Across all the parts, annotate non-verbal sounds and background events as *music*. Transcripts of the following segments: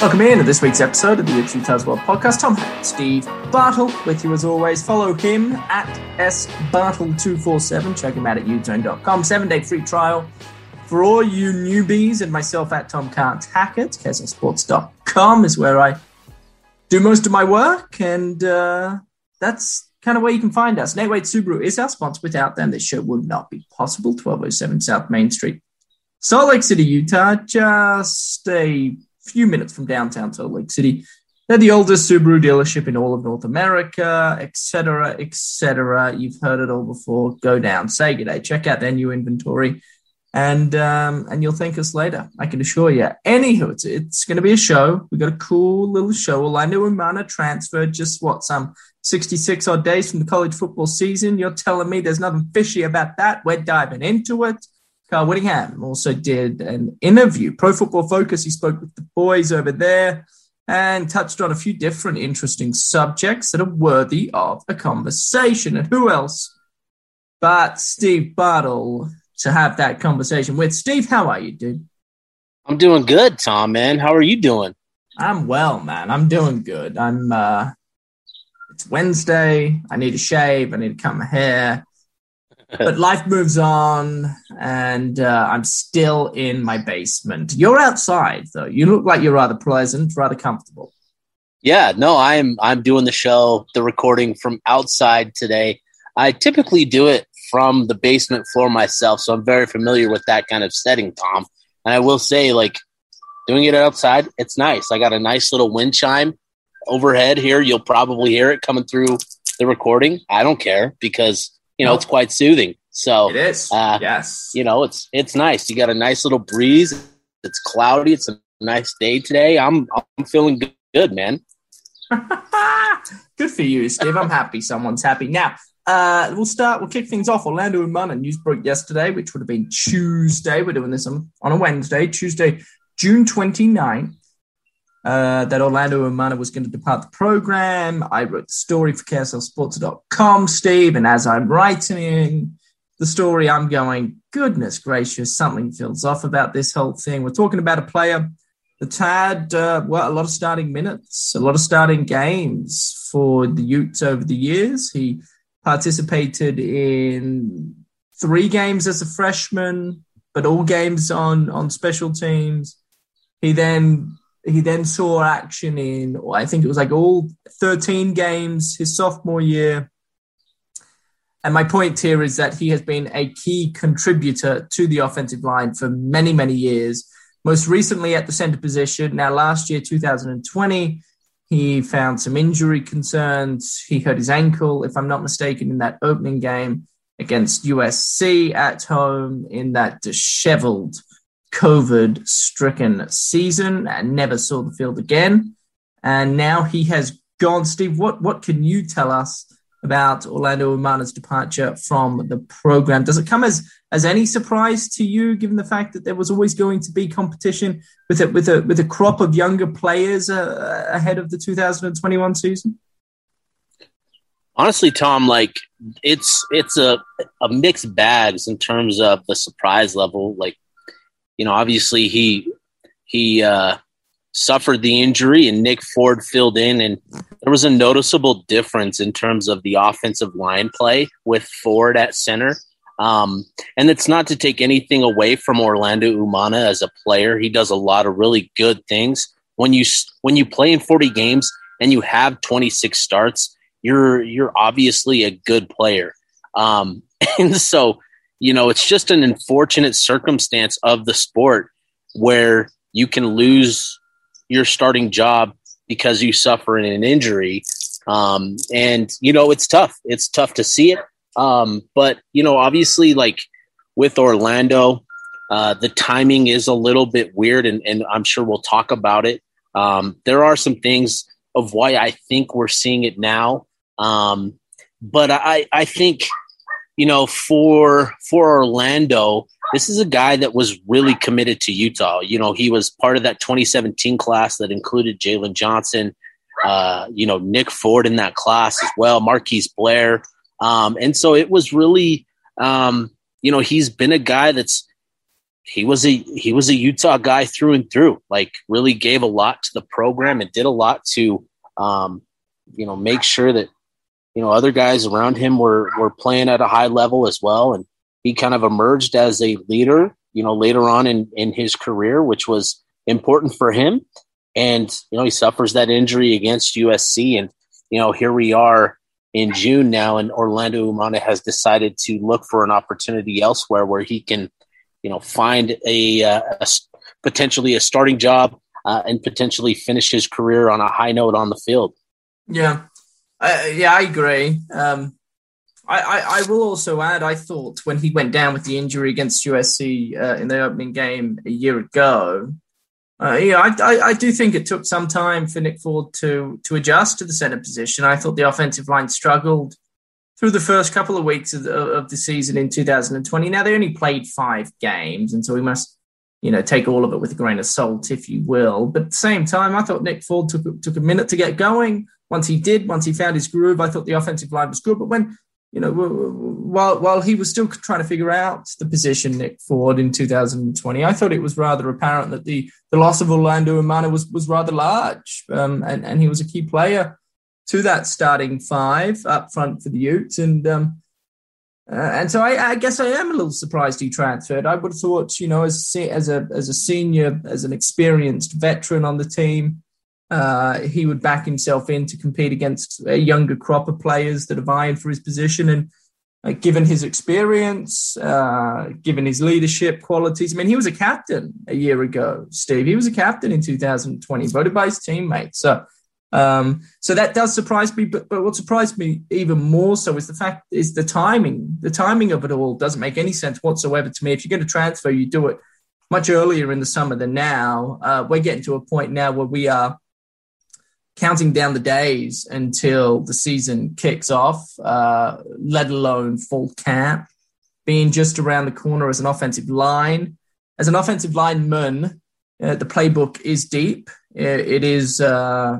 Welcome in to this week's episode of the Ipswich Taz World podcast. Tom Steve Bartle with you as always. Follow him at sbartle247. Check him out at UteZone.com. Seven day free trial for all you newbies and myself at Tom Can't Hack It. KSLSports.com is where I do most of my work, and uh, that's kind of where you can find us. Nate Wade Subaru is our sponsor. Without them, this show would not be possible. 1207 South Main Street, Salt Lake City, Utah, just a few minutes from downtown Salt Lake City. They're the oldest Subaru dealership in all of North America, etc., etc. You've heard it all before. Go down, say good day, check out their new inventory, and um, and you'll thank us later. I can assure you. Anywho, it's it's going to be a show. We got a cool little show. Orlando Umana transferred just what some 66 odd days from the college football season. You're telling me there's nothing fishy about that? We're diving into it. Kyle Whittingham also did an interview. Pro Football Focus, he spoke with the boys over there and touched on a few different interesting subjects that are worthy of a conversation. And who else but Steve Bartle to have that conversation with? Steve, how are you, dude? I'm doing good, Tom, man. How are you doing? I'm well, man. I'm doing good. I'm uh it's Wednesday. I need a shave. I need to cut my hair but *laughs* life moves on, and uh, I'm still in my basement. You're outside, though. You look like you're rather pleasant, rather comfortable. Yeah, no, I'm I'm doing the show, the recording from outside today. I typically do it from the basement floor myself, so I'm very familiar with that kind of setting, Tom. And I will say, like doing it outside, it's nice. I got a nice little wind chime overhead here. You'll probably hear it coming through the recording. I don't care because you know, it's quite soothing. So it is. Uh, yes. You know, it's it's nice. You got a nice little breeze. It's cloudy. It's a nice day today. I'm I'm feeling good, good man. *laughs* good for you, Steve. I'm happy someone's happy. Now, uh, we'll start. We'll kick things off. Orlando Umana news broke yesterday, which would have been Tuesday. We're doing this on, on a Wednesday, Tuesday, June 29th uh, that Orlando Umana was going to depart the program. I wrote the story for KSLSports.com, Steve, and as I'm writing the story, I'm going, goodness gracious, something feels off about this whole thing. We're talking about a player that's had, uh, well, a lot of starting minutes, a lot of starting games for the Utes over the years. He participated in three games as a freshman, but all games on, on special teams. He then he then saw action in, I think it was like all 13 games his sophomore year. And my point here is that he has been a key contributor to the offensive line for many, many years. Most recently at the center position. Now, last year, 2020, he found some injury concerns. He hurt his ankle, if I'm not mistaken, in that opening game against USC at home in that disheveled COVID stricken season and never saw the field again. And now he has gone. Steve, what, what can you tell us about Orlando Umana's departure from the program? Does it come as, as any surprise to you, given the fact that there was always going to be competition with a, with a, with a crop of younger players uh, ahead of the 2021 season? Honestly, Tom, like it's it's a a mixed bags in terms of the surprise level. Like you know, obviously he he uh, suffered the injury, and Nick Ford filled in, and there was a noticeable difference in terms of the offensive line play with Ford at center. Um, and it's not to take anything away from Orlando Umana as a player. He does a lot of really good things. When you when you play in 40 games and you have 26 starts, you're you're obviously a good player. Um, *laughs* and so you know, it's just an unfortunate circumstance of the sport where you can lose your starting job because you suffer an injury. Um, and, you know, it's tough. It's tough to see it. Um, but, you know, obviously, like with Orlando, uh, the timing is a little bit weird, and, and I'm sure we'll talk about it. Um, there are some things of why I think we're seeing it now. Um, but I, I think you know, for for Orlando, this is a guy that was really committed to Utah. You know, he was part of that 2017 class that included Jalen Johnson, uh, you know, Nick Ford in that class as well, Marquise Blair. Um, and so it was really, um, you know, he's been a guy that's he was a he was a Utah guy through and through. Like really gave a lot to the program and did a lot to um, you know make sure that you know other guys around him were were playing at a high level as well. And he kind of emerged as a leader. You know later on in in his career, which was important for him. And you know he suffers that injury against USC, and you know here we are in June now, and Orlando Umana has decided to look for an opportunity elsewhere where he can you know, find a, uh, a potentially a starting job uh, and potentially finish his career on a high note on the field. Yeah, yeah, I agree. Um, I, I, I, will also add, I thought when he went down with the injury against USC uh, in the opening game a year ago, uh, yeah, I, I, I, do think it took some time for Nick Ford to to adjust to the center position. I thought the offensive line struggled through the first couple of weeks of the, of the season in 2020. Now they only played five games, and so we must, you know, take all of it with a grain of salt, if you will. But at the same time, I thought Nick Ford took took a minute to get going. Once he did, once he found his groove, I thought the offensive line was good. But when you know, while while he was still trying to figure out the position, Nick Ford in 2020, I thought it was rather apparent that the the loss of Orlando Umana was was rather large, um, and and he was a key player to that starting five up front for the Utes. And um, uh, and so I, I, guess I am a little surprised he transferred. I would have thought, you know, as as a as a senior, as an experienced veteran on the team, uh, he would back himself in to compete against a younger crop of players that are vying for his position. And uh, given his experience, uh, given his leadership qualities, I mean, he was a captain a year ago, Steve. He was a captain in 2020, voted by his teammates. So um, so that does surprise me. But, but what surprised me even more so is the fact is the timing. The timing of it all doesn't make any sense whatsoever to me. If you're going to transfer, you do it much earlier in the summer than now. Uh, we're getting to a point now where we are counting down the days until the season kicks off, uh, let alone full camp, being just around the corner as an offensive line. As an offensive lineman, uh, the playbook is deep. it, it is uh,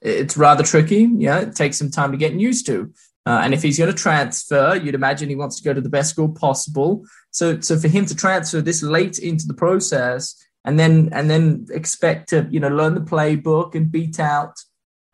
it's rather tricky. Yeah, it takes some time to get used to. Uh, and if he's going to transfer, you'd imagine he wants to go to the best school possible. So, so for him to transfer this late into the process and then and then expect to you know learn the playbook and beat out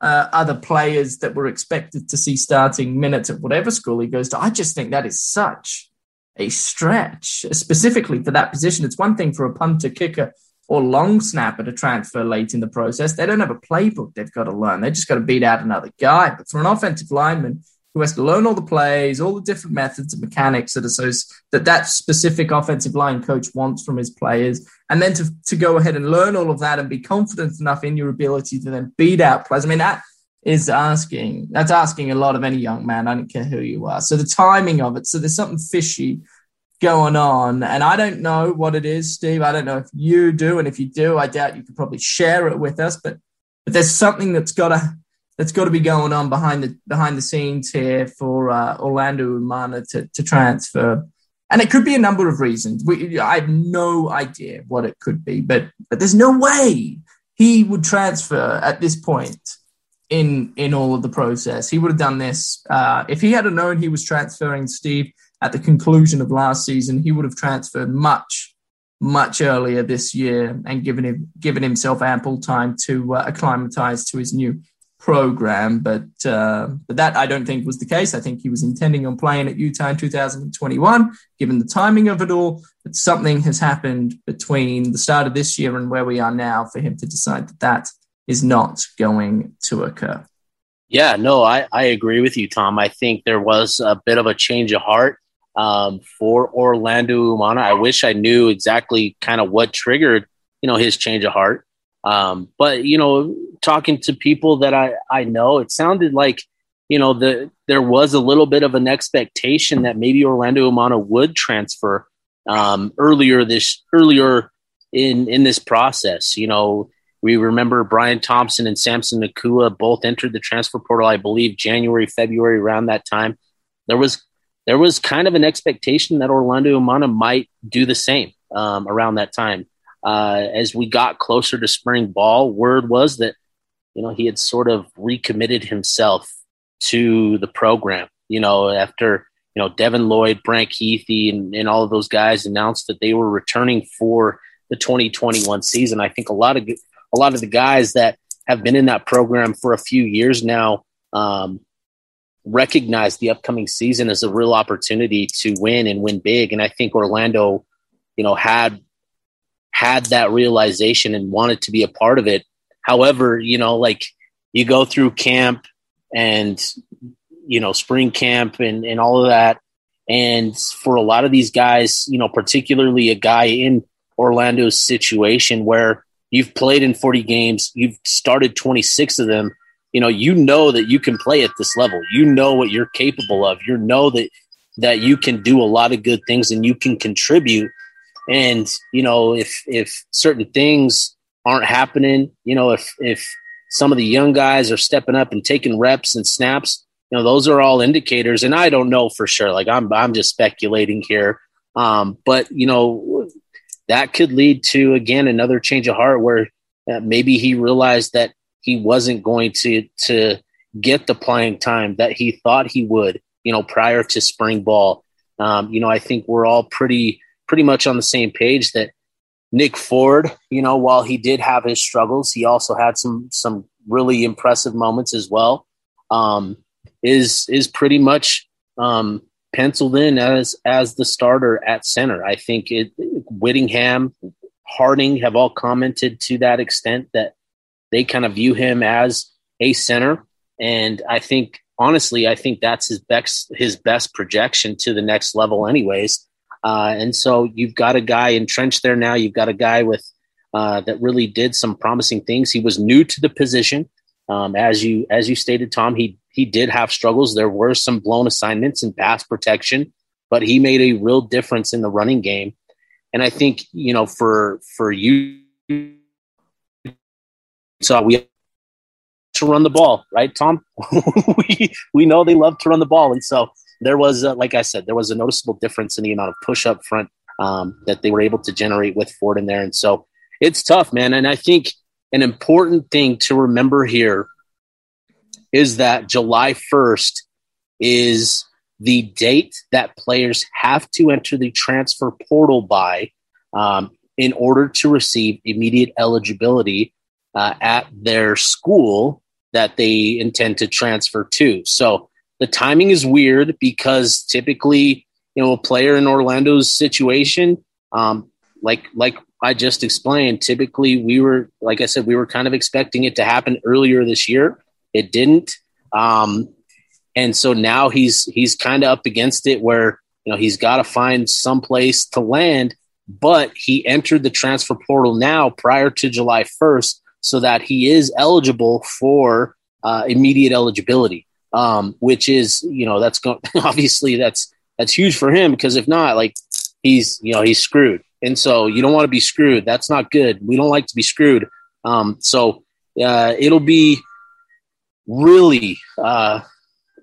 uh, other players that were expected to see starting minutes at whatever school he goes to, I just think that is such a stretch, specifically for that position. It's one thing for a punter, kicker, or long snapper to transfer late in the process. They don't have a playbook they've got to learn. They just got to beat out another guy. But for an offensive lineman who has to learn all the plays, all the different methods and mechanics that are that that specific offensive line coach wants from his players, and then to, to go ahead and learn all of that and be confident enough in your ability to then beat out players. I mean, that is asking that's asking a lot of any young man. I don't care who you are. So the timing of it. So there's something fishy going on. And I don't know what it is, Steve. I don't know if you do. And if you do, I doubt you could probably share it with us. But but there's something that's gotta that's got to be going on behind the behind the scenes here for uh, Orlando Umana to, to transfer. And it could be a number of reasons. We, I have no idea what it could be, but but there's no way he would transfer at this point in in all of the process. He would have done this uh, if he had known he was transferring. Steve, at the conclusion of last season, he would have transferred much, much earlier this year and given him given himself ample time to uh, acclimatize to his new program. But uh, but that I don't think was the case. I think he was intending on playing at Utah in 2021. Given the timing of it all, but something has happened between the start of this year and where we are now for him to decide that that is not going to occur. Yeah, no, I, I agree with you, Tom. I think there was a bit of a change of heart um, for Orlando Umana. I wish I knew exactly kind of what triggered, you know, his change of heart. Um, but you know, talking to people that I I know, it sounded like you know the there was a little bit of an expectation that maybe Orlando Umana would transfer um, earlier this earlier in in this process. You know, we remember Brian Thompson and Samson Nacua both entered the transfer portal, I believe, January, February, around that time. There was there was kind of an expectation that Orlando Umana might do the same um, around that time. Uh, as we got closer to spring ball, word was that you know he had sort of recommitted himself to the program. You know, after you know, Devin Lloyd, Brant Kuithe, and, and all of those guys announced that they were returning for the 2021 season. I think a lot of a lot of the guys that have been in that program for a few years now um, recognize the upcoming season as a real opportunity to win and win big. And I think Orlando, you know, had had that realization and wanted to be a part of it. However, you know, like you go through camp and you know spring camp and and all of that. And for a lot of these guys you know particularly a guy in orlando's situation where you've played in 40 games you've started 26 of them you know you know that you can play at this level. You know what you're capable of. You know that that you can do a lot of good things and you can contribute and you know if if certain things aren't happening you know if if some of the young guys are stepping up and taking reps and snaps you know those are all indicators. And i don't know for sure. Like i'm i'm just speculating here. Um, but you know that could lead to again another change of heart where uh, maybe he realized that he wasn't going to to get the playing time that he thought he would you know prior to spring ball. Um, you know i think we're all pretty pretty much on the same page that nick ford you know while he did have his struggles he also had some some really impressive moments as well um, is is pretty much um, penciled in as as the starter at center. I think it Whittingham, Harding have all commented to that extent that they kind of view him as a center, and I think honestly, I think that's his best his best projection to the next level, anyways. Uh, and so you've got a guy entrenched there now. You've got a guy with uh, that really did some promising things. He was new to the position, um, as you as you stated, Tom. He he did have struggles. There were some blown assignments and pass protection, but he made a real difference in the running game. And I think, you know, for for you so we to run the ball, right, Tom? *laughs* we we know they love to run the ball, and so there was, a, like I said, there was a noticeable difference in the amount of push up front um, that they were able to generate with Ford in there, and so it's tough, man. And I think an important thing to remember here is that July 1st is the date that players have to enter the transfer portal by um, in order to receive immediate eligibility uh, at their school that they intend to transfer to. So the timing is weird because typically, you know, a player in Orlando's situation, um, like like I just explained, typically we were, like I said, we were kind of expecting it to happen earlier this year. It didn't. Um, and so now he's he's kind of up against it where you know he's got to find some place to land but he entered the transfer portal now prior to july 1st so that he is eligible for uh, immediate eligibility um, which is you know that's going *laughs* obviously that's that's huge for him because if not like he's you know he's screwed and so you don't want to be screwed that's not good we don't like to be screwed um, so uh, it'll be really uh,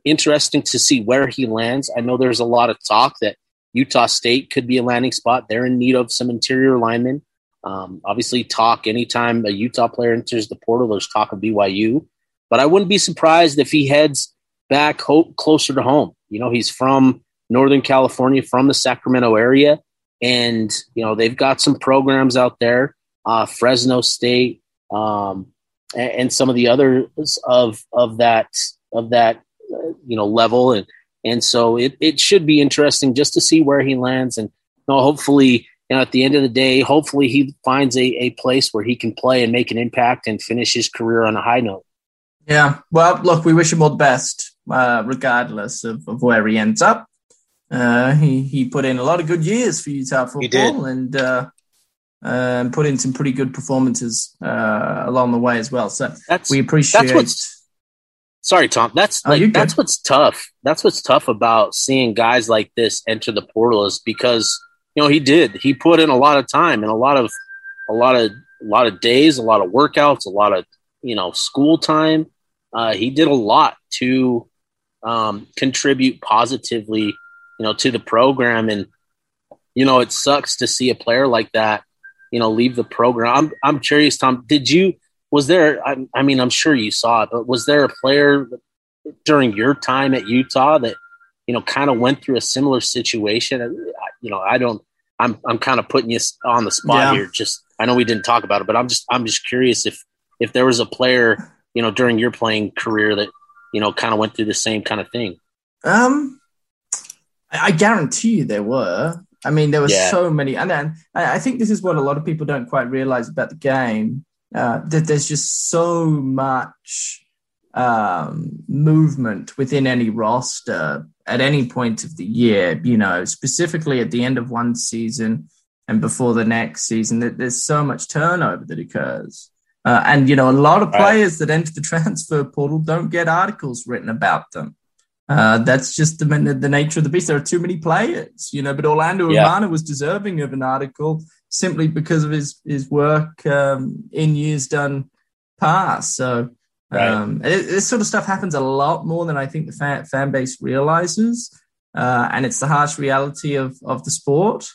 interesting to see where he lands. I know there's a lot of talk that Utah State could be a landing spot. They're in need of some interior linemen. Um, obviously, talk anytime a Utah player enters the portal, there's talk of BYU. But I wouldn't be surprised if he heads back ho- closer to home. You know, he's from Northern California, from the Sacramento area, and you know they've got some programs out there. Uh, Fresno State, um, and, and some of the others of of that of that uh, you know level and and so it, it should be interesting just to see where he lands and you know, hopefully you know, at the end of the day hopefully he finds a, a place where he can play and make an impact and finish his career on a high note yeah well look we wish him all the best uh, regardless of, of where he ends up uh, he he put in a lot of good years for Utah football and uh, and put in some pretty good performances uh, along the way as well. So that's, we appreciate. That's what's, sorry, Tom. That's oh, that's what's tough. That's what's tough about seeing guys like this enter the portal is because you know he did. He put in a lot of time and a lot of a lot of a lot of days, a lot of workouts, a lot of you know school time. Uh, he did a lot to um, contribute positively, you know, to the program and you know it sucks to see a player like that you know, leave the program. I'm I'm curious, Tom. Did you was there? I, I mean, I'm sure you saw it, but was there a player during your time at Utah that you know, kind of went through a similar situation. You know, I don't. I'm I'm kind of putting you on the spot yeah. here. Just I know we didn't talk about it, but I'm just I'm just curious if if there was a player, you know, during your playing career that you know kind of went through the same kind of thing. Um, I guarantee you there were. I mean, there were yeah. so many, and then I think this is what a lot of people don't quite realize about the game. Uh, that there's just so much um, movement within any roster at any point of the year. You know, specifically at the end of one season and before the next season, that there's so much turnover that occurs. Uh, and you know, a lot of players right. that enter the *laughs* transfer portal don't get articles written about them. Uh, that's just the, the nature of the beast. There are too many players, you know. But Orlando yeah. Was deserving of an article simply because of his his work um, in years done past. So right. um, it, this sort of stuff happens a lot more than I think the fan, fan base realizes, uh, and it's the harsh reality of of the sport.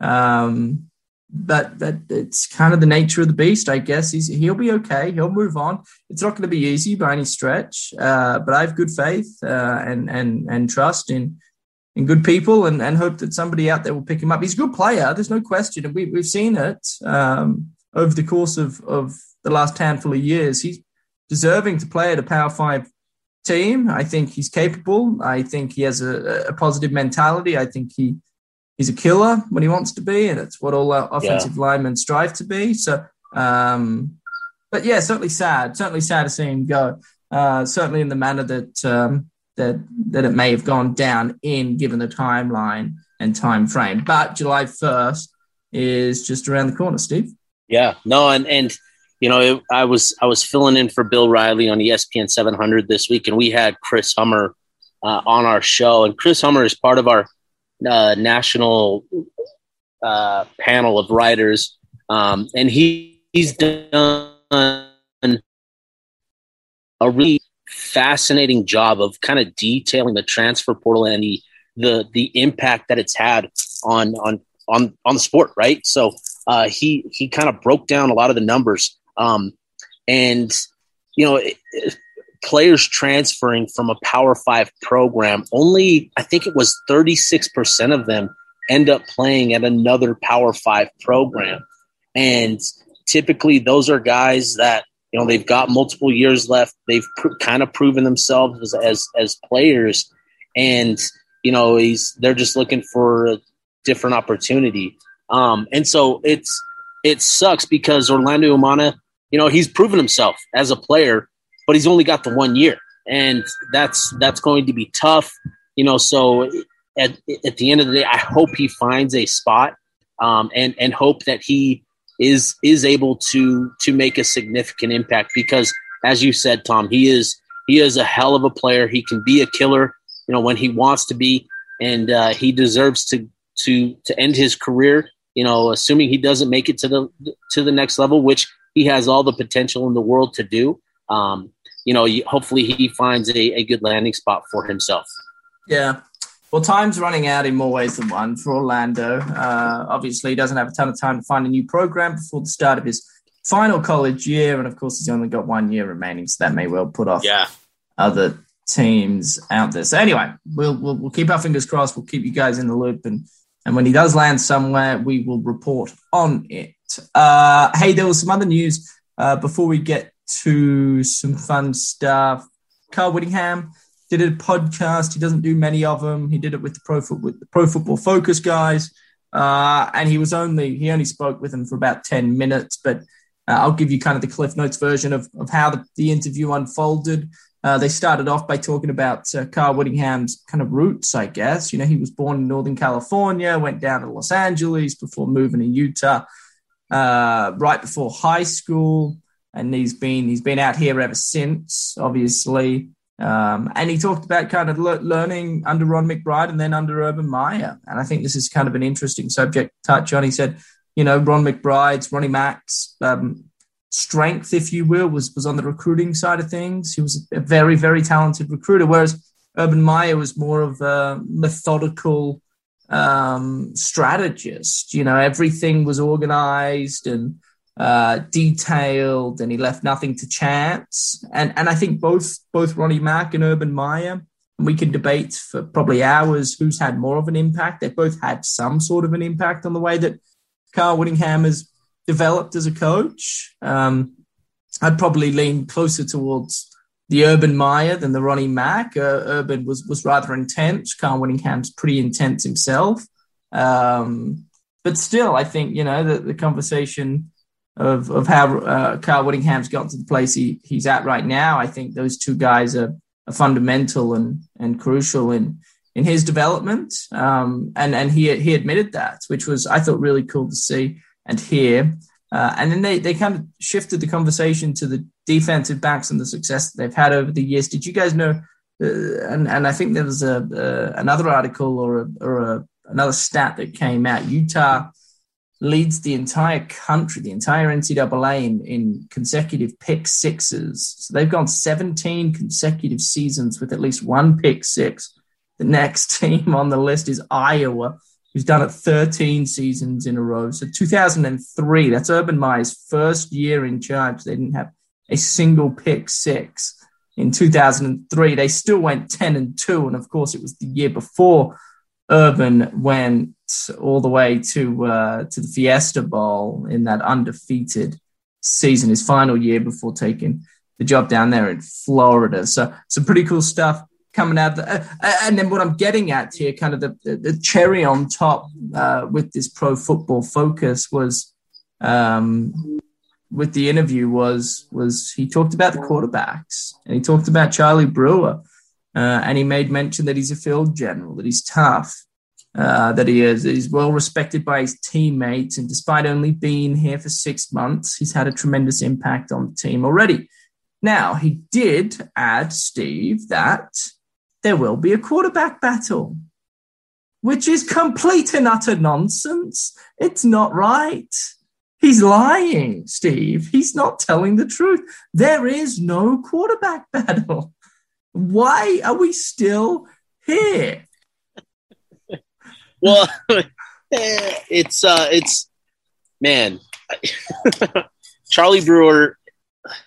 Um, but that it's kind of the nature of the beast, I guess. He's, he'll be okay. He'll move on. It's not going to be easy by any stretch, uh, but I have good faith uh, and and and trust in in good people, and, and hope that somebody out there will pick him up. He's a good player. There's no question, and we we've seen it um, over the course of of the last handful of years. He's deserving to play at a Power Five team. I think he's capable. I think he has a, a positive mentality. I think he he's a killer when he wants to be, and it's what all offensive yeah. linemen strive to be. So, um, but yeah, certainly sad. Certainly sad to see him go. Uh, certainly in the manner that um, that that it may have gone down in, given the timeline and time frame. But July first is just around the corner, Steve. Yeah, no, and and you know, it, I was I was filling in for Bill Riley on ESPN 700 this week, and we had Chris Hummer uh, on our show, and Chris Hummer is part of our uh, national uh, panel of writers, um, and he, he's done a really fascinating job of kind of detailing the transfer portal and the the the impact that it's had on on on on the sport, right? So uh, he he kind of broke down a lot of the numbers, um, and you know. It, players transferring from a Power Five program, only I think it was 36% of them end up playing at another Power Five program. And typically, those are guys that you know they've got multiple years left. They've pr- kind of proven themselves as, as as players, and you know he's they're just looking for a different opportunity. Um, and so it's it sucks because Orlando Umana, you know, he's proven himself as a player but he's only got the one year, and that's that's going to be tough. You know, so at at the end of the day, I hope he finds a spot, um, and and hope that he is is able to to make a significant impact because, as you said, Tom, he is he is a hell of a player. He can be a killer, you know, when he wants to be, and uh, he deserves to to to end his career. You know, assuming he doesn't make it to the to the next level, which he has all the potential in the world to do um, you know, hopefully he finds a, a good landing spot for himself. Yeah. Well, time's running out in more ways than one for Orlando. Uh, obviously, he doesn't have a ton of time to find a new program before the start of his final college year. And of course, he's only got one year remaining. So that may well put off yeah. other teams out there. So anyway, we'll, we'll, we'll keep our fingers crossed. We'll keep you guys in the loop. And, and when he does land somewhere, we will report on it. Uh, hey, there was some other news uh, before we get to some fun stuff. Kyle Whittingham did a podcast. He doesn't do many of them. He did it with the Pro, with the Pro Football Focus guys, uh, and he was only he only spoke with them for about ten minutes. But uh, I'll give you kind of the Cliff Notes version of of how the, the interview unfolded. Uh, they started off by talking about uh, Kyle Whittingham's kind of roots, I guess. You know, he was born in Northern California, went down to Los Angeles before moving to Utah. Uh, right before high school, and he's been he's been out here ever since, obviously. Um, and he talked about kind of le- learning under Ron McBride and then under Urban Meyer. And I think this is kind of an interesting subject to touch on. He said, you know, Ron McBride's, Ronnie Mack's um, strength, if you will, was was on the recruiting side of things. He was a very, very talented recruiter, whereas Urban Meyer was more of a methodical um, strategist. You know, everything was organized and uh, detailed, and he left nothing to chance. And and I think both both Ronnie Mack and Urban Meyer we can debate for probably hours who's had more of an impact. They've both had some sort of an impact on the way that Kyle Whittingham has developed as a coach. Um, I'd probably lean closer towards the Urban Meyer than the Ronnie Mack. Uh, Urban was was rather intense. Kyle Whittingham's pretty intense himself. Um, but still, I think you know the, the conversation of of how uh, Kyle Whittingham's gotten to the place he, he's at right now. I think those two guys are, are fundamental and and crucial in in his development. Um, and and he he admitted that, which was I thought really cool to see and hear. Uh, and then they, they kind of shifted the conversation to the defensive backs and the success that they've had over the years. Did you guys know? Uh, and and I think there was a uh, another article or a, or a, another stat that came out. Utah leads the entire country, the entire NCAA in, in consecutive pick sixes. So they've gone 17 consecutive seasons with at least one pick six. The next *laughs* team on the list is Iowa, who's done it 13 seasons in a row. So 2003, that's Urban Meyer's first year in charge. They didn't have a single pick six. In 2003, they still went 10 and 2. And of course, it was the year before Urban went all the way to uh, to the Fiesta Bowl in that undefeated season, his final year before taking the job down there in Florida. So some pretty cool stuff coming out. The, uh, uh, and then what I'm getting at here, kind of the, the, cherry on top uh, with this pro football focus was um, with the interview was was he talked about the quarterbacks and he talked about Charlie Brewer. Uh, and he made mention that he's a field general, that he's tough, uh, that he is he's well respected by his teammates, and despite only being here for six months, he's had a tremendous impact on the team already. Now he did add, Steve, that there will be a quarterback battle, which is complete and utter nonsense. It's not right. He's lying, Steve. He's not telling the truth. There is no quarterback *laughs* battle. Why are we still here? Well, *laughs* it's uh, it's man, *laughs* Charlie Brewer,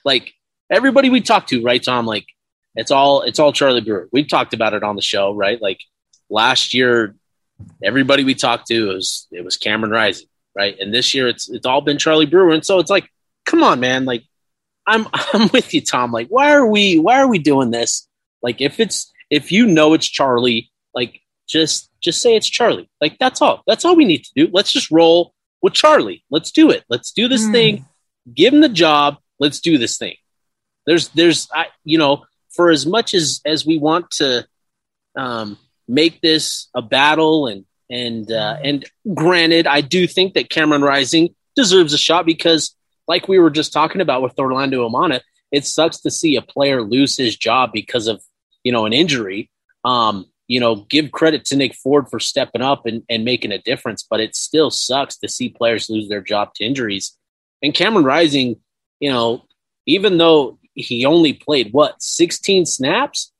like everybody we talk to, right, Tom? Like it's all it's all Charlie Brewer. We've talked about it on the show, right? Like last year, everybody we talked to was it was Cameron Rising, right? And this year, it's it's all been Charlie Brewer, and so it's like, come on, man, like. I'm *laughs* I'm with you, Tom. Like, why are we why are we doing this? Like if it's if you know it's Charlie, like just just say it's Charlie. Like that's all. That's all we need to do. Let's just roll with Charlie. Let's do it. Let's do this mm. thing. Give him the job. Let's do this thing. There's there's I you know for as much as as we want to um, make this a battle and and uh, and granted, I do think that Cameron Rising deserves a shot because, like we were just talking about with Orlando Umana, it sucks to see a player lose his job because of you know, an injury. Um, you know, give credit to Nick Ford for stepping up and, and making a difference, but it still sucks to see players lose their job to injuries. And Cameron Rising, you know, even though he only played what 16 snaps,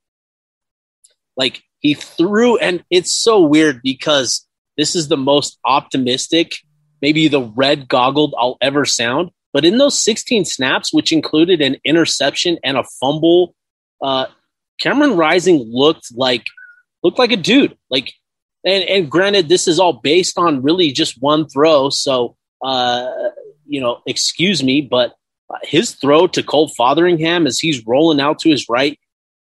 like he threw, and it's so weird because this is the most optimistic, maybe the red goggled I'll ever sound. But in those 16 snaps, which included an interception and a fumble, uh, Cameron Rising looked like looked like a dude. Like, and, and granted, this is all based on really just one throw. So, uh, you know, excuse me, but his throw to Cole Fotheringham as he's rolling out to his right,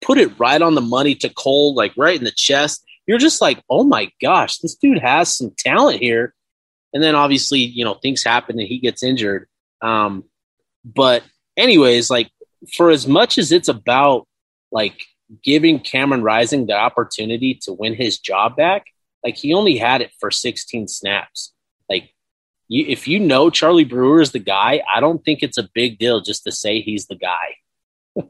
put it right on the money to Cole, like right in the chest. You're just like, oh my gosh, this dude has some talent here. And then obviously, you know, things happen and he gets injured. Um, but anyways, like for as much as it's about like giving Cameron Rising the opportunity to win his job back, like he only had it for 16 snaps. Like you, if you know Charlie Brewer is the guy, I don't think it's a big deal just to say he's the guy.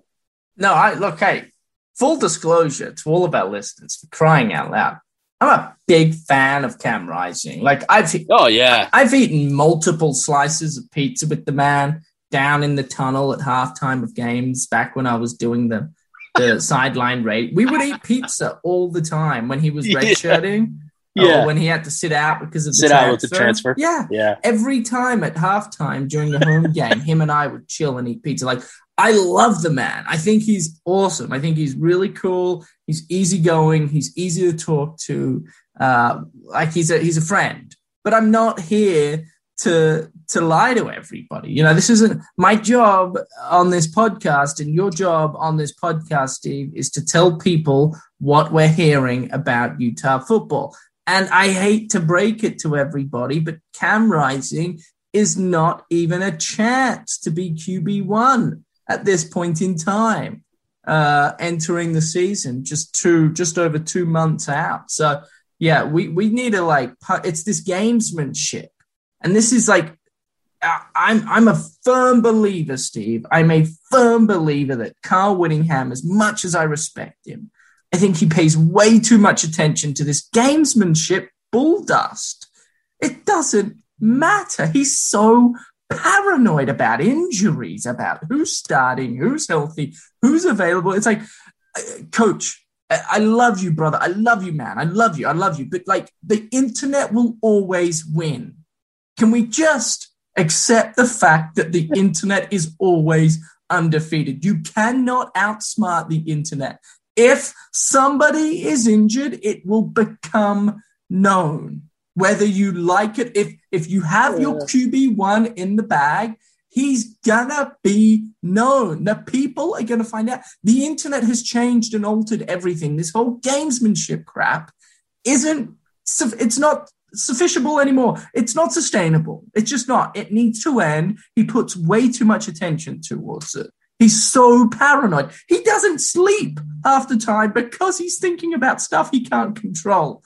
no, I look, hey, full disclosure to all of our listeners for crying out loud. I'm a big fan of Cam Rising. Like I've oh yeah, I've eaten multiple slices of pizza with the man down in the tunnel at halftime of games back when I was doing the the sideline rate. We would eat pizza all the time when he was *laughs* redshirting. Yeah. when he had to sit out because of the sit transfer. out with the transfer. Yeah. Yeah. Every time at halftime during the home *laughs* game, him and I would chill and eat pizza. Like I love the man. I think he's awesome. I think he's really cool. He's easygoing. He's easy to talk to. Uh, like he's a he's a friend. But I'm not here to to lie to everybody. You know, this isn't my job on this podcast, and your job on this podcast, Steve, is to tell people what we're hearing about Utah football. And I hate to break it to everybody, but Cam Rising is not even a chance to be QB one at this point in time, uh, entering the season, just two, just over two months out. So yeah, we we need to like it's this gamesmanship, and this is like I'm I'm a firm believer, Steve. I'm a firm believer that Kyle Whittingham, as much as I respect him, I think he pays way too much attention to this gamesmanship bull dust. It doesn't matter. He's so paranoid about injuries, about who's starting, who's healthy, who's available. It's like, uh, coach, I love you, brother. I love you, man. I love you. I love you. But like the internet will always win. Can we just accept the fact that the internet is always undefeated? You cannot outsmart the internet. If somebody is injured, it will become known whether you like it. If if you have yeah. your QB one in the bag, he's gonna be known. The people are gonna find out. The internet has changed and altered everything. This whole gamesmanship crap isn't. It's not sufficientable anymore. It's not sustainable. It's just not. It needs to end. He puts way too much attention towards it. He's so paranoid. He doesn't sleep half the time because he's thinking about stuff he can't control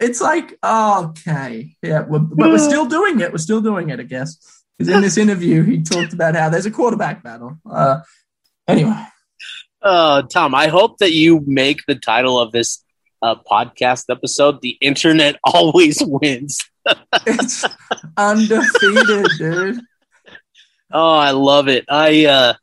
it's like, okay, yeah, we're, but we're still doing it. We're still doing it, I guess. Because in this *laughs* interview, he talked about how there's a quarterback battle. Uh, anyway. Uh, Tom, I hope that you make the title of this uh, podcast episode "The Internet *laughs* Always Wins." it's undefeated, *laughs* dude. Oh, I love it. I uh,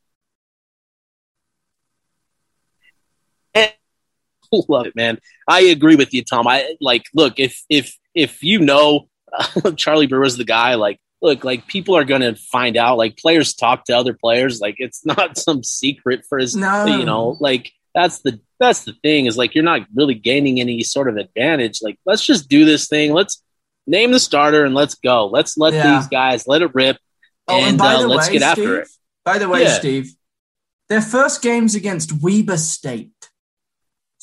*laughs* love it, man. I agree with you, Tom. I like look if if if you know uh, Charlie Brewer's the guy, like look, like people are gonna find out. Like players talk to other players. Like it's not some secret for his, no. you know, like that's the that's the thing is like you're not really gaining any sort of advantage. Like let's just do this thing. Let's name the starter and let's go. Let's let yeah. these guys let it rip, oh, and, and uh, let's way, get Steve, after it. By the way, yeah. Steve, their first games against Weber State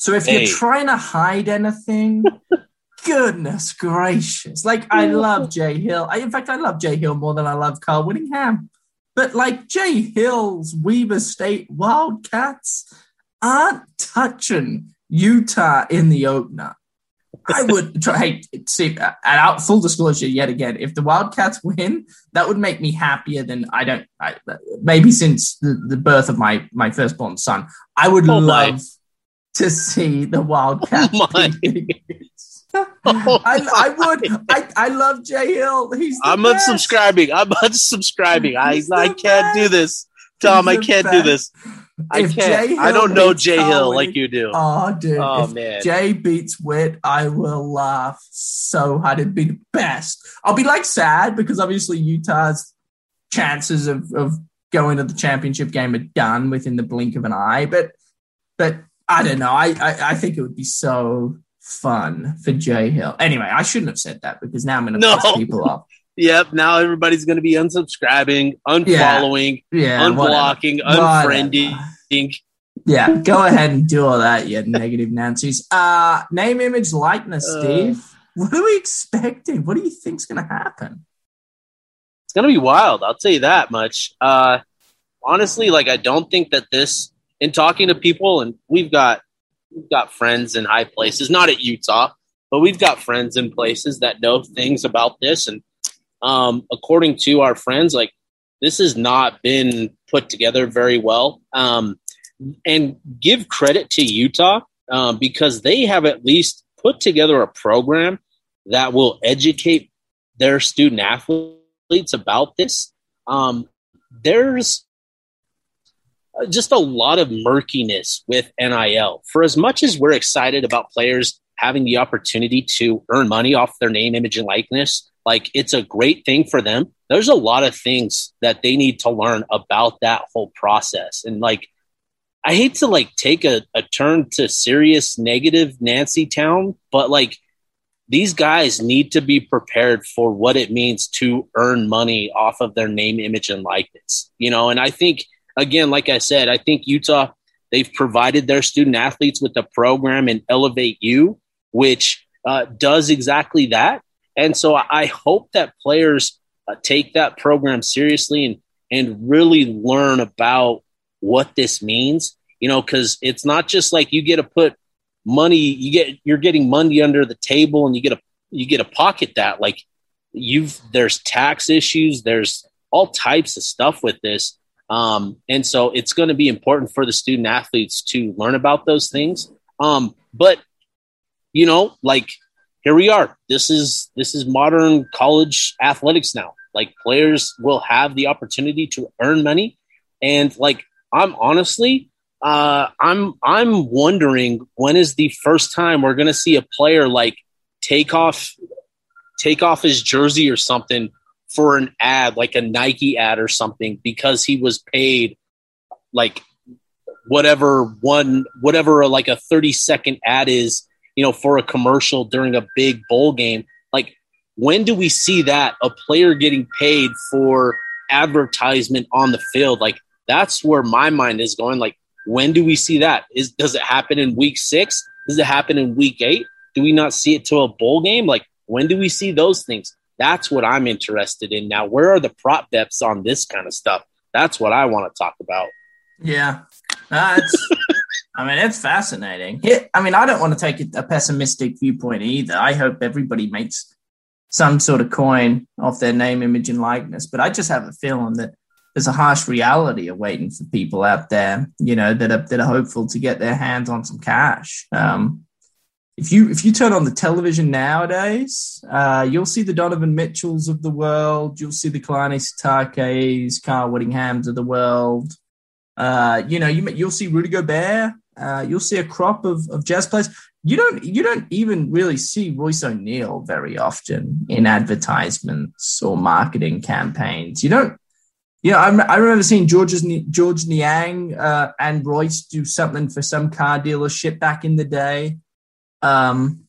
so if hey. you're trying to hide anything, *laughs* goodness gracious. Like I love Jay Hill. I, in fact, I love Jay Hill more than I love Kyle Whittingham. But like Jay Hill's Weber State Wildcats aren't touching Utah in the opener. I would *laughs* try. Hey, see, uh, out full disclosure yet again. If the Wildcats win, that would make me happier than I don't. I, maybe since the, the birth of my my firstborn son, I would oh love. My to see the Wildcats. Oh *laughs* oh I, I, would. I, I love Jay Hill. He's I'm best. unsubscribing. I'm unsubscribing. I I can't best. do this, Tom. I can't do this. I can't. I don't know Jay Hill like you do. Oh, dude. Oh, if man. Jay beats Wit, I will laugh so hard. It'd be the best. I'll be like sad because obviously Utah's chances of, of going to the championship game are done within the blink of an eye. But but I don't know. I, I, I think it would be so fun for Jay Hill. Anyway, I shouldn't have said that because now I'm going to no. piss people off. *laughs* Yep. Now everybody's going to be unsubscribing, unfollowing, yeah, yeah, unblocking, unfriending. Yeah, go ahead and do all that, you negative Nancy's. Uh, name, image, likeness, uh, Steve. What are we expecting? What do you think's going to happen? It's going to be wild. I'll tell you that much. Uh, honestly, like I don't think that this in talking to people, and we've got we've got friends in high places, not at Utah, but we've got friends in places that know things about this. And um, according to our friends, like this has not been put together very well. Um, and give credit to Utah um, because they have at least put together a program that will educate their student athletes about this. Um, there's just a lot of murkiness with NIL. For as much as we're excited about players having the opportunity to earn money off their name, image, and likeness, like it's a great thing for them. There's a lot of things that they need to learn about that whole process. And like, I hate to like take a, a turn to serious negative Nancy Town, but like these guys need to be prepared for what it means to earn money off of their name, image, and likeness. You know, and I think again, like I said, I think Utah they've provided their student athletes with a program and Elevate U, which uh, does exactly that. And so I hope that players uh, take that program seriously and and really learn about what this means. You know, because it's not just like you get to put money, you get you're getting money under the table, and you get a you get a pocket that. Like you've there's tax issues, there's all types of stuff with this. Um, and so it's going to be important for the student athletes to learn about those things. Um, but you know, like here we are. This is this is modern college athletics now. Like players will have the opportunity to earn money, and like I'm honestly, uh, I'm I'm wondering when is the first time we're to see a player like take off take off his jersey or something for an ad, like a Nike ad or something, because he was paid like whatever one whatever like a 30 second ad is you know, for a commercial during a big bowl game. Like, when do we see that a player getting paid for advertisement on the field? Like, that's where my mind is going. Like, when do we see that? Is does it happen in week six? Does it happen in week eight? Do we not see it to a bowl game? Like, when do we see those things? That's what I'm interested in now. Where are the prop bets on this kind of stuff? That's what I want to talk about. Yeah, uh, that's *laughs* I mean, it's fascinating. Yeah, I mean, I don't want to take a pessimistic viewpoint either. I hope everybody makes some sort of coin off their name, image, and likeness. But I just have a feeling that there's a harsh reality awaiting for people out there, you know, that are that are hopeful to get their hands on some cash. Um, if you if you turn on the television nowadays, uh, you'll see the Donovan Mitchells of the world, you'll see the Kalani Sitake's, Carl Whittinghams of the world. Uh, you know, you you'll see Rudy Gobert uh, you'll see a crop of, of jazz players. You don't you don't even really see Royce O'Neale very often in advertisements or marketing campaigns. You don't. You know, I, I remember seeing George's, George Niang uh, and Royce do something for some car dealership back in the day. Um,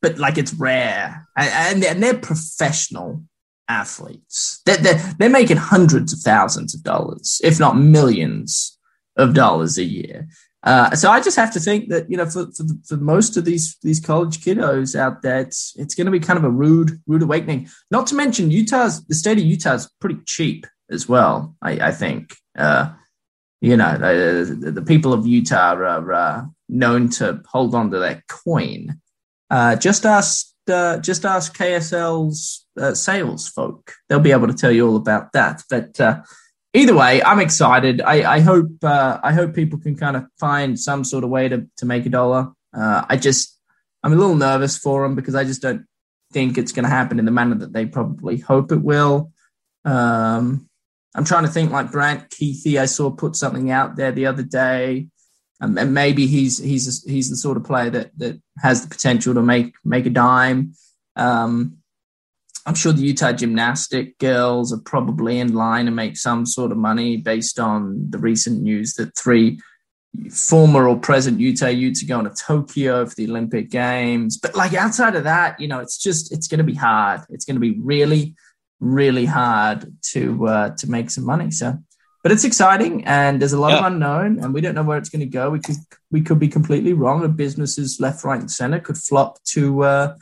but like it's rare, and, and they're professional athletes. They're, they're, they're making hundreds of thousands of dollars, if not millions of dollars a year. Uh, so I just have to think that you know for, for, for most of these these college kiddos out there, it's it's going to be kind of a rude rude awakening. Not to mention Utah's the state of Utah is pretty cheap as well. I, I think uh, you know the, the, people of Utah are uh, known to hold on to their coin. Uh, just ask uh, just ask KSL's sales folk; they'll be able to tell you all about that. But either way, I'm excited. I, I hope uh, I hope people can kind of find some sort of way to to make a dollar. Uh, I just I'm a little nervous for them because I just don't think it's going to happen in the manner that they probably hope it will. Um, I'm trying to think like Brant Kuithe. I saw put something out there the other day, um, and maybe he's he's he's the sort of player that that has the potential to make make a dime. Um, I'm sure the Utah gymnastic girls are probably in line to make some sort of money based on the recent news that three former or present Utah Utes are going to Tokyo for the Olympic Games. But like outside of that, you know, it's just it's going to be hard. It's going to be really, really hard to uh, to make some money. So, but it's exciting, and there's a lot yeah. of unknown, and we don't know where it's going to go. We could we could be completely wrong. The businesses left, right, and center could flop to. Uh,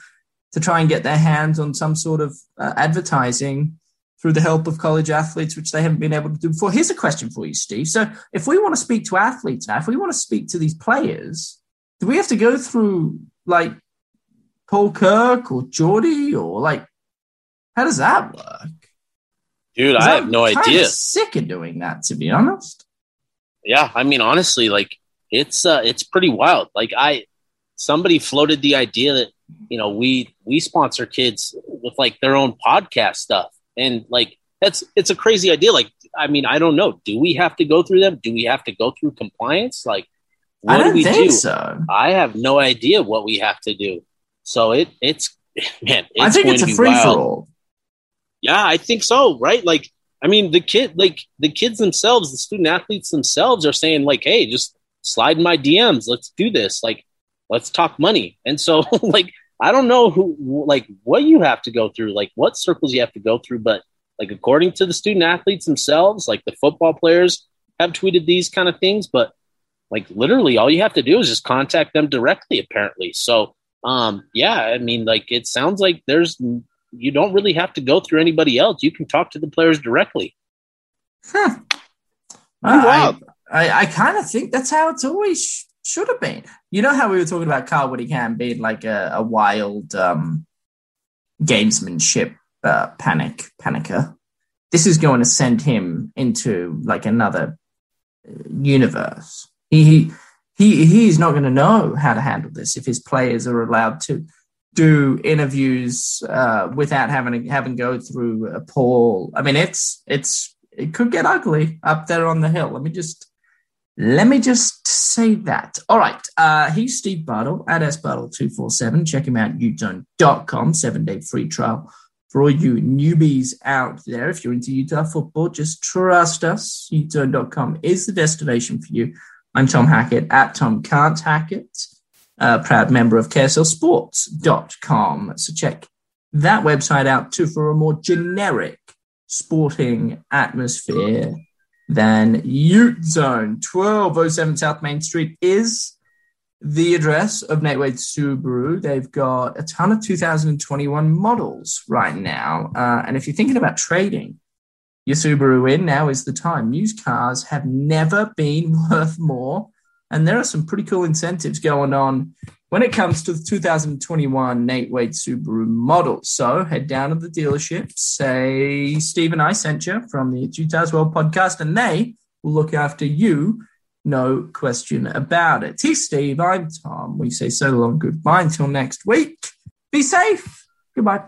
to try and get their hands on some sort of uh, advertising through the help of college athletes, which they haven't been able to do before. Here's a question for you, Steve. So, if we want to speak to athletes now, if we want to speak to these players, do we have to go through like Paul Kirk or Jordy or like how does that work? Dude, I have no idea. Sick of doing that, to be honest. Yeah, I mean, honestly, like it's uh, it's pretty wild. Like I, somebody floated the idea that you know we we sponsor kids with like their own podcast stuff and like that's it's a crazy idea like i mean i don't know do we have to go through them do we have to go through compliance like what do we do so i have no idea what we have to do so it it's *laughs* man, I think it's a free for all. Yeah, I think so. Right? Like, I mean, the kid, like the kids themselves, the student athletes themselves are saying, like, hey, just slide in my DMs. Let's do this. Like, let's talk money. And so, *laughs* like, I don't know who, like, what you have to go through, like, what circles you have to go through, but like, according to the student athletes themselves, like the football players have tweeted these kind of things, but like, literally, all you have to do is just contact them directly, apparently. So, um, yeah, I mean, like, it sounds like there's, you don't really have to go through anybody else. You can talk to the players directly. Huh. I, I, I kind of think that's how it's always should have been. You know how we were talking about Kyle Whittingham being like a, a wild um, gamesmanship uh, panic panicker. This is going to send him into like another uh, universe. He he he's not going to know how to handle this if his players are allowed to do interviews uh, without having to having go through a poll. I mean, it's it's it could get ugly up there on the hill. Let me just let me just say that. All right. Uh, he's Steve Bartle at sbartle247. Check him out, utezone.com, seven day free trial for all you newbies out there. If you're into Utah football, just trust us. utezone.com is the destination for you. I'm Tom Hackett at Tom Can't Hackett, a proud member of KSLSports.com. So check that website out too for a more generic sporting atmosphere than Ute Zone. 1207 South Main Street is the address of Nate Wade Subaru. They've got a ton of 2021 models right now. Uh, and if you're thinking about trading your Subaru in, now is the time. Used cars have never been *laughs* worth more. And there are some pretty cool incentives going on when it comes to the 2021 Nate Wade Subaru model. So head down to the dealership, say Steve and I sent you from the Utah's World podcast, and they will look after you. No question about it. He's Steve. I'm Tom. We say so long, goodbye until next week. Be safe. Goodbye.